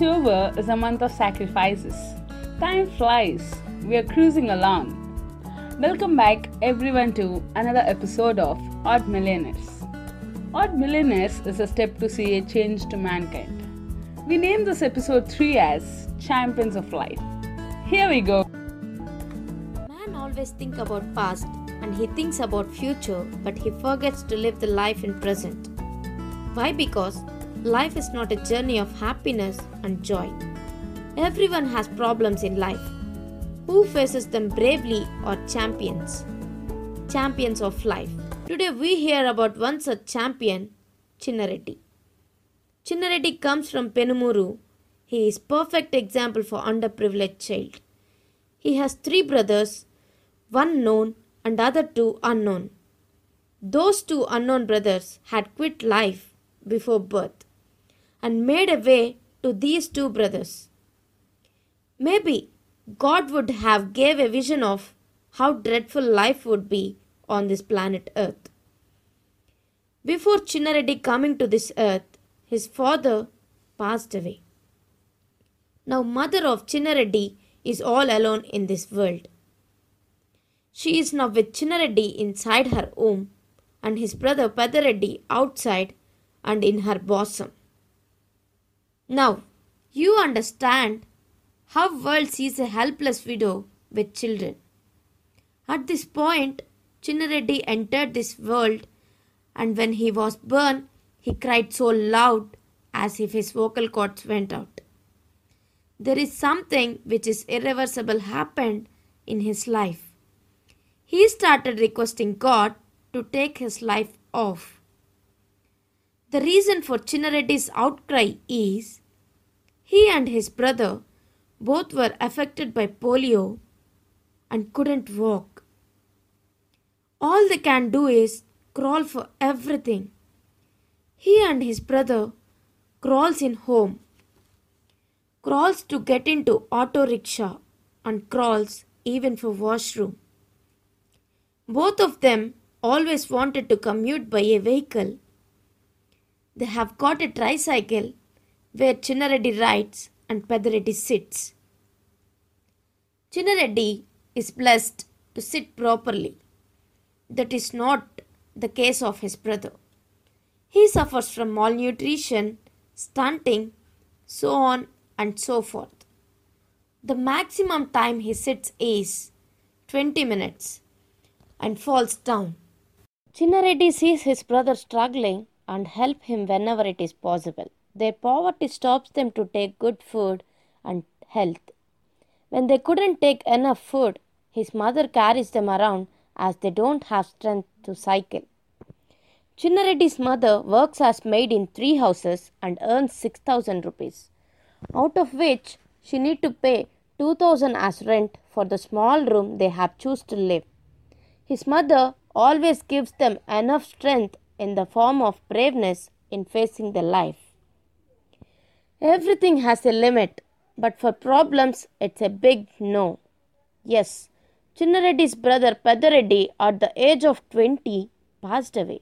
October is a month of sacrifices. Time flies. We are cruising along. Welcome back, everyone, to another episode of Odd Millionaires. Odd Millionaires is a step to see a change to mankind. We name this episode 3 as Champions of Life. Here we go. Man always think about past and he thinks about future but he forgets to live the life in present. Why? Because life is not a journey of happiness and joy. Everyone has problems in life. Who faces them bravely are champions. Champions of life. Today we hear about one such champion, Chinnareddy. Chinnareddy comes from Penumuru. He is perfect example for underprivileged child. He has three brothers, one known and other two unknown. Those two unknown brothers had quit life before birth and made a way to these two brothers. Maybe God would have gave a vision of how dreadful life would be on this planet Earth. Before Chinnareddy coming to this earth, his father passed away. Now mother of Chinnareddy is all alone in this world. She is now with Chinnareddy inside her home and his brother Pedareddy outside and in her bosom. Now, you understand how world sees a helpless widow with children. At this point, Chinnareddy entered this world and when he was born, he cried so loud as if his vocal cords went out. There is something which is irreversible happened in his life. He started requesting God to take his life off. The reason for Chinnareddy's outcry is he and his brother both were affected by polio and couldn't walk. All they can do is crawl for everything. He and his brother crawls in home, crawls to get into auto rickshaw and crawls even for washroom. Both of them always wanted to commute by a vehicle. They have got a tricycle where Chinnareddy rides and Pedareddy sits. Chinnareddy is blessed to sit properly. That is not the case of his brother. He suffers from malnutrition, stunting, so on and so forth. The maximum time he sits is 20 minutes and falls down. Chinnareddy sees his brother struggling and help him whenever it is possible. Their poverty stops them to take good food and health. When they couldn't take enough food, his mother carries them around as they don't have strength to cycle. Chinnareddy's mother works as maid in three houses and earns 6000 rupees, out of which she need to pay 2000 as rent for the small room they have choose to live. His mother always gives them enough strength in the form of braveness in facing the life. Everything has a limit, but for problems, it's a big no. Yes, Chinnareddy's brother Pedareddy, at the age of 20, passed away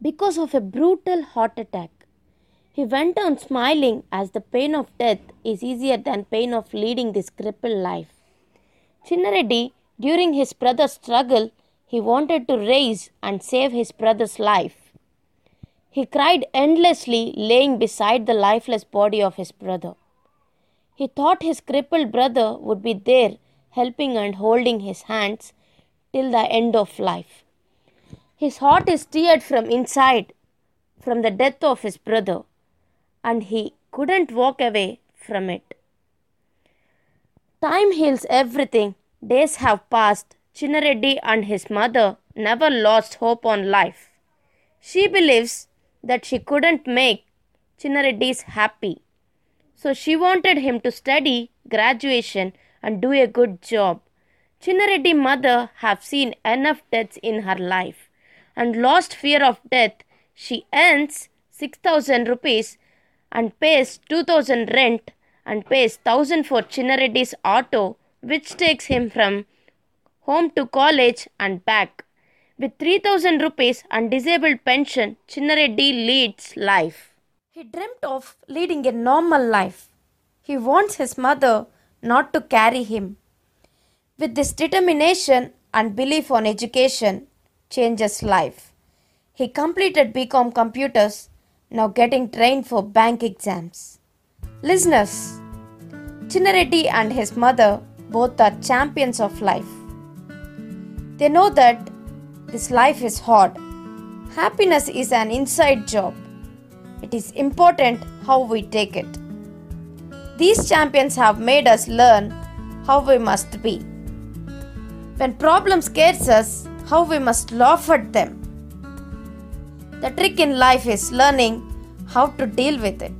because of a brutal heart attack. He went on smiling as the pain of death is easier than pain of leading this crippled life. Chinnareddy, during his brother's struggle, he wanted to raise and save his brother's life. He cried endlessly, laying beside the lifeless body of his brother. He thought his crippled brother would be there, helping and holding his hands till the end of life. His heart is teared from inside from the death of his brother, and he couldn't walk away from it. Time heals everything. Days have passed. Chinnareddy and his mother never lost hope on life. She believes that she couldn't make Chinnareddy's happy. So she wanted him to study graduation and do a good job. Chinnareddy mother have seen enough deaths in her life and lost fear of death. She earns 6000 rupees and pays 2000 rent and pays 1000 for Chinnareddy's auto which takes him from home to college and back. With 3000 rupees and disabled pension, Chinnareddy leads life. He dreamt of leading a normal life. He wants his mother not to carry him. With this determination and belief on education changes life. He completed BCom Computers, now getting trained for bank exams. Listeners, Chinnareddy and his mother both are champions of life. They know that this life is hard. Happiness is an inside job. It is important how we take it. These champions have made us learn how we must be. When problem scares us, how we must laugh at them. The trick in life is learning how to deal with it.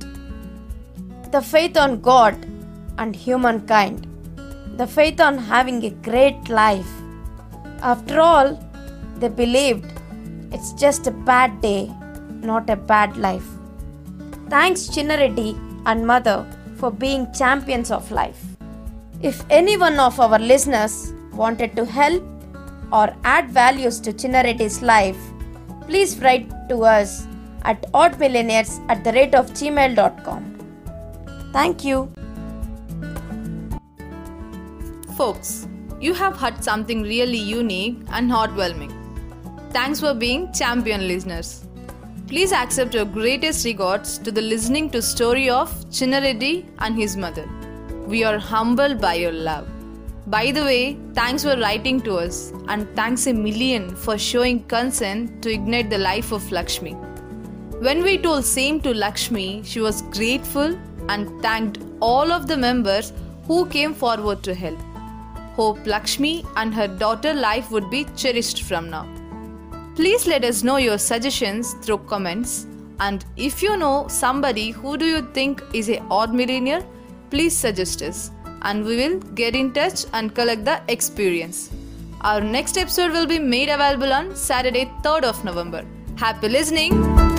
The faith on God and humankind. The faith on having a great life. After all, they believed it's just a bad day, not a bad life. Thanks, Chinnareddy and Mother, for being champions of life. If any one of our listeners wanted to help or add values to Chinnareddy's life, please write to us at oddmillionaires at the rate of gmail.com. Thank you. Folks, you have heard something really unique and heartwarming. Thanks for being champion listeners. Please accept your greatest regards to the listening to story of Chinnareddy and his mother. We are humbled by your love. By the way, thanks for writing to us and thanks a million for showing concern to ignite the life of Lakshmi. When we told same to Lakshmi, she was grateful and thanked all of the members who came forward to help. Hope Lakshmi and her daughter life would be cherished from now. Please let us know your suggestions through comments. And if you know somebody who do you think is a odd millionaire, please suggest us and we will get in touch and collect the experience. Our next episode will be made available on Saturday 3rd of November. Happy listening!